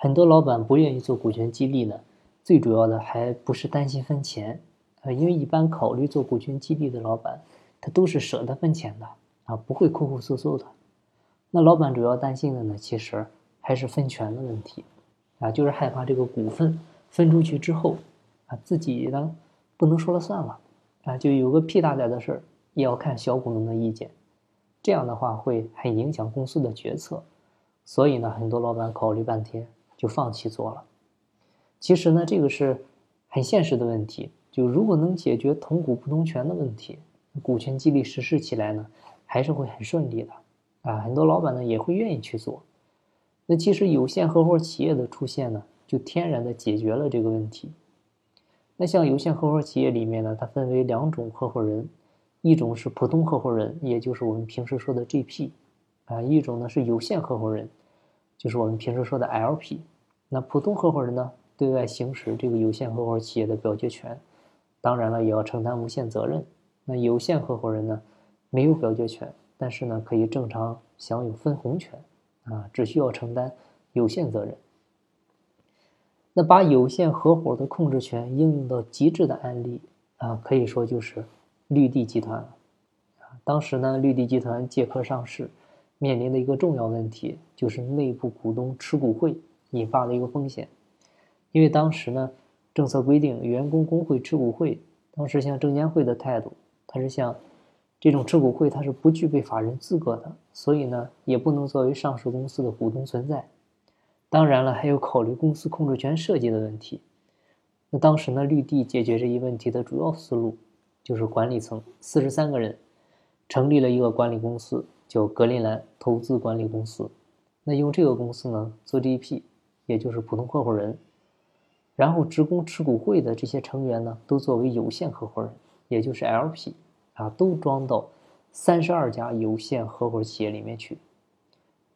很多老板不愿意做股权激励呢，最主要的还不是担心分钱，啊，因为一般考虑做股权激励的老板，他都是舍得分钱的，啊，不会抠抠搜搜的。那老板主要担心的呢，其实还是分权的问题，啊，就是害怕这个股份分出去之后，啊，自己呢不能说了算了，啊，就有个屁大点的事儿也要看小股东的意见，这样的话会很影响公司的决策，所以呢，很多老板考虑半天。就放弃做了。其实呢，这个是很现实的问题。就如果能解决同股不同权的问题，股权激励实施起来呢，还是会很顺利的啊。很多老板呢也会愿意去做。那其实有限合伙企业的出现呢，就天然的解决了这个问题。那像有限合伙企业里面呢，它分为两种合伙人，一种是普通合伙人，也就是我们平时说的 GP 啊，一种呢是有限合伙人。就是我们平时说的 LP，那普通合伙人呢，对外行使这个有限合伙企业的表决权，当然了，也要承担无限责任。那有限合伙人呢，没有表决权，但是呢，可以正常享有分红权，啊，只需要承担有限责任。那把有限合伙的控制权应用到极致的案例啊，可以说就是绿地集团。当时呢，绿地集团借壳上市。面临的一个重要问题就是内部股东持股会引发的一个风险，因为当时呢，政策规定员工工会持股会，当时像证监会的态度，它是像这种持股会它是不具备法人资格的，所以呢，也不能作为上市公司的股东存在。当然了，还有考虑公司控制权设计的问题。那当时呢，绿地解决这一问题的主要思路就是管理层四十三个人成立了一个管理公司。叫格林兰投资管理公司，那用这个公司呢做 GP，也就是普通合伙人，然后职工持股会的这些成员呢都作为有限合伙人，也就是 LP，啊，都装到三十二家有限合伙企业里面去，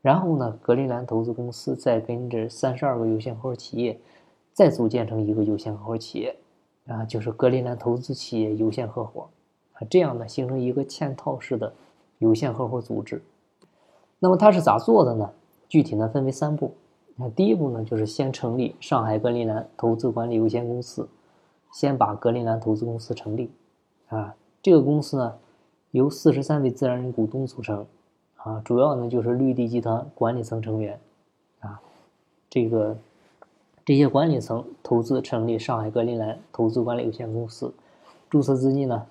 然后呢，格林兰投资公司再跟这三十二个有限合伙企业再组建成一个有限合伙企业，啊，就是格林兰投资企业有限合伙，啊，这样呢形成一个嵌套式的。有限合伙组织，那么它是咋做的呢？具体呢分为三步。那第一步呢，就是先成立上海格林兰投资管理有限公司，先把格林兰投资公司成立。啊，这个公司呢由四十三位自然人股东组成，啊，主要呢就是绿地集团管理层成员。啊，这个这些管理层投资成立上海格林兰投资管理有限公司，注册资金呢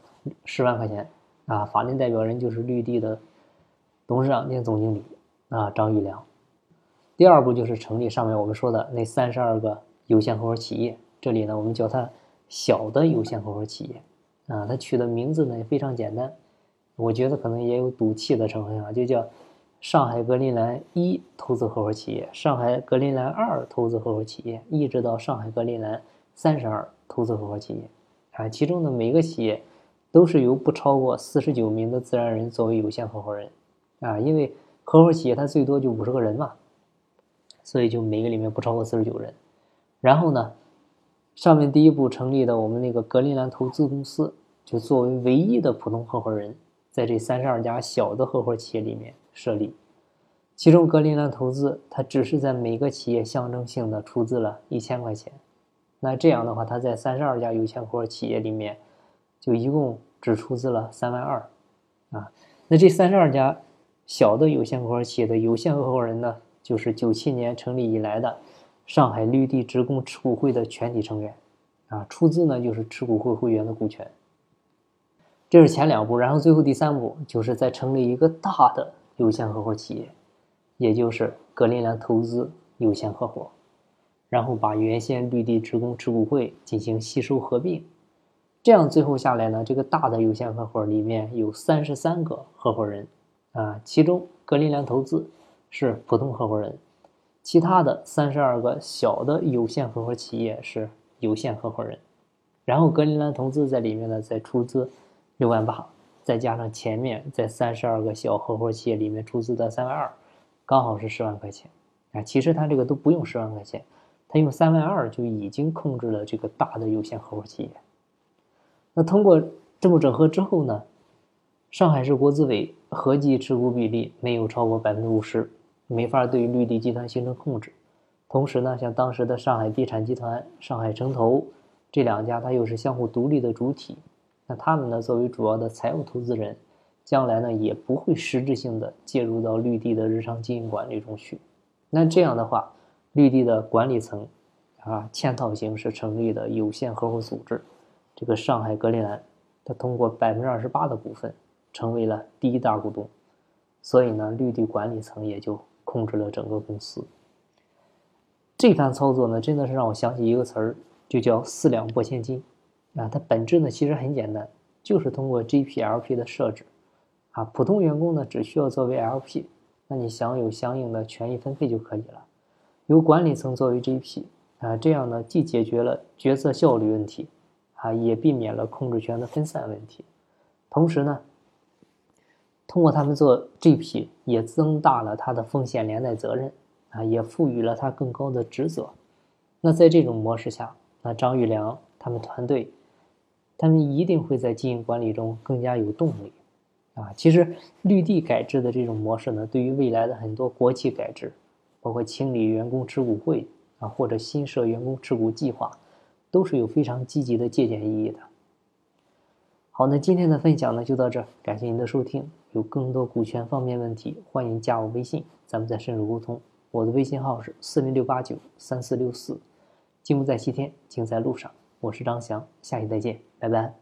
十万块钱。啊，法定代表人就是绿地的董事长兼总经理啊，张玉良。第二步就是成立上面我们说的那三十二个有限合伙企业，这里呢我们叫它小的有限合伙企业啊，它取的名字呢也非常简单，我觉得可能也有赌气的成分啊，就叫上海格林兰一投资合伙企业、上海格林兰二投资合伙企业，一直到上海格林兰三十二投资合伙企业啊，其中的每个企业。都是由不超过四十九名的自然人作为有限合伙人，啊，因为合伙企业它最多就五十个人嘛，所以就每个里面不超过四十九人。然后呢，上面第一步成立的我们那个格林兰投资公司，就作为唯一的普通合伙人，在这三十二家小的合伙企业里面设立。其中格林兰投资它只是在每个企业象征性的出资了一千块钱，那这样的话，它在三十二家有限合伙企业里面。就一共只出资了三万二，啊，那这三十二家小的有限合伙企业的有限合伙人呢，就是九七年成立以来的上海绿地职工持股会的全体成员，啊，出资呢就是持股会会员的股权。这是前两步，然后最后第三步就是再成立一个大的有限合伙企业，也就是格林兰投资有限合伙，然后把原先绿地职工持股会进行吸收合并。这样最后下来呢，这个大的有限合伙里面有三十三个合伙人，啊，其中格林兰投资是普通合伙人，其他的三十二个小的有限合伙企业是有限合伙人，然后格林兰投资在里面呢再出资六万八，再加上前面在三十二个小合伙企业里面出资的三万二，刚好是十万块钱，啊，其实他这个都不用十万块钱，他用三万二就已经控制了这个大的有限合伙企业。那通过这么整合之后呢，上海市国资委合计持股比例没有超过百分之五十，没法对绿地集团形成控制，同时呢，像当时的上海地产集团、上海城投这两家，它又是相互独立的主体。那他们呢，作为主要的财务投资人，将来呢也不会实质性的介入到绿地的日常经营管理中去。那这样的话，绿地的管理层啊，嵌套形式成立的有限合伙组织，这个上海格林兰，它通过百分之二十八的股份成为了第一大股东，所以呢，绿地管理层也就控制了整个公司。这番操作呢，真的是让我想起一个词儿，就叫“四两拨千斤”。啊，它本质呢其实很简单，就是通过 GPLP 的设置，啊，普通员工呢只需要作为 LP，那你享有相应的权益分配就可以了。由管理层作为 GP，啊，这样呢既解决了决策效率问题，啊，也避免了控制权的分散问题。同时呢，通过他们做 GP，也增大了他的风险连带责任。啊，也赋予了他更高的职责。那在这种模式下，那张玉良他们团队，他们一定会在经营管理中更加有动力。啊，其实绿地改制的这种模式呢，对于未来的很多国企改制，包括清理员工持股会啊，或者新设员工持股计划，都是有非常积极的借鉴意义的。好，那今天的分享呢就到这，感谢您的收听。有更多股权方面问题，欢迎加我微信，咱们再深入沟通。我的微信号是四零六八九三四六四，进不在西天，金在路上。我是张翔，下期再见，拜拜。